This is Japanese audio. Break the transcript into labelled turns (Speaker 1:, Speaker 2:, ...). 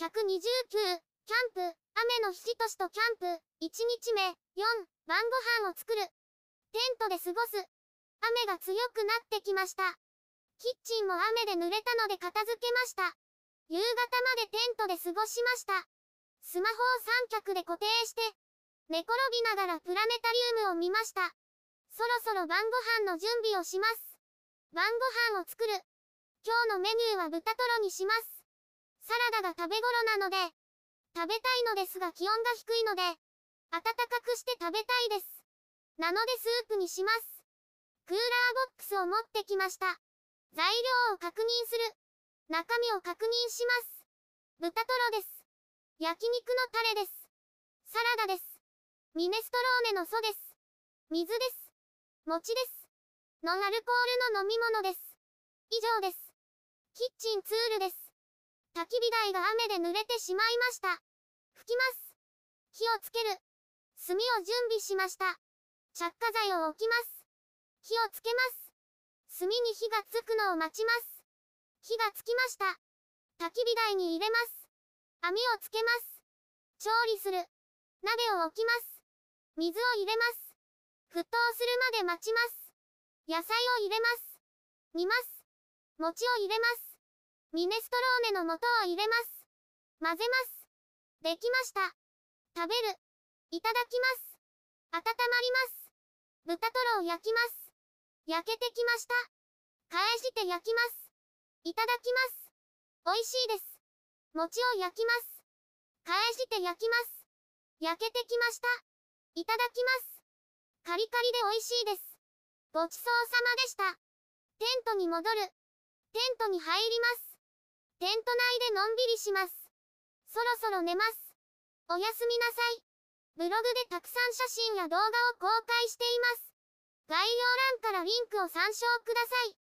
Speaker 1: 129、キャンプ、雨の日としとキャンプ、1日目、4、晩ご飯を作る。テントで過ごす。雨が強くなってきました。キッチンも雨で濡れたので片付けました。夕方までテントで過ごしました。スマホを三脚で固定して、寝転びながらプラネタリウムを見ました。そろそろ晩ご飯の準備をします。晩ご飯を作る。今日のメニューは豚トロにします。サラダが食べ頃なので、食べたいのですが気温が低いので、暖かくして食べたいです。なのでスープにします。クーラーボックスを持ってきました。材料を確認する。中身を確認します。豚トロです。焼肉のタレです。サラダです。ミネストローネの素です。水です。餅です。ノンアルコールの飲み物です。以上です。キッチンツールです。焚き火台が雨で濡れてしまいました。拭きます。火をつける。炭を準備しました。着火剤を置きます。火をつけます。炭に火がつくのを待ちます。火がつきました。焚き火台に入れます。網をつけます。調理する。鍋を置きます。水を入れます。沸騰するまで待ちます。野菜を入れます。煮ます。餅を入れます。ミネストローネの素を入れます。混ぜます。できました。食べる。いただきます。温まります。豚トロを焼きます。焼けてきました。返して焼きます。いただきます。美味しいです。餅を焼きます。返して焼きます。焼けてきました。いただきます。カリカリで美味しいです。ごちそうさまでした。テントに戻る。テントに入ります。テント内でのんびりします。そろそろ寝ます。おやすみなさい。ブログでたくさん写真や動画を公開しています。概要欄からリンクを参照ください。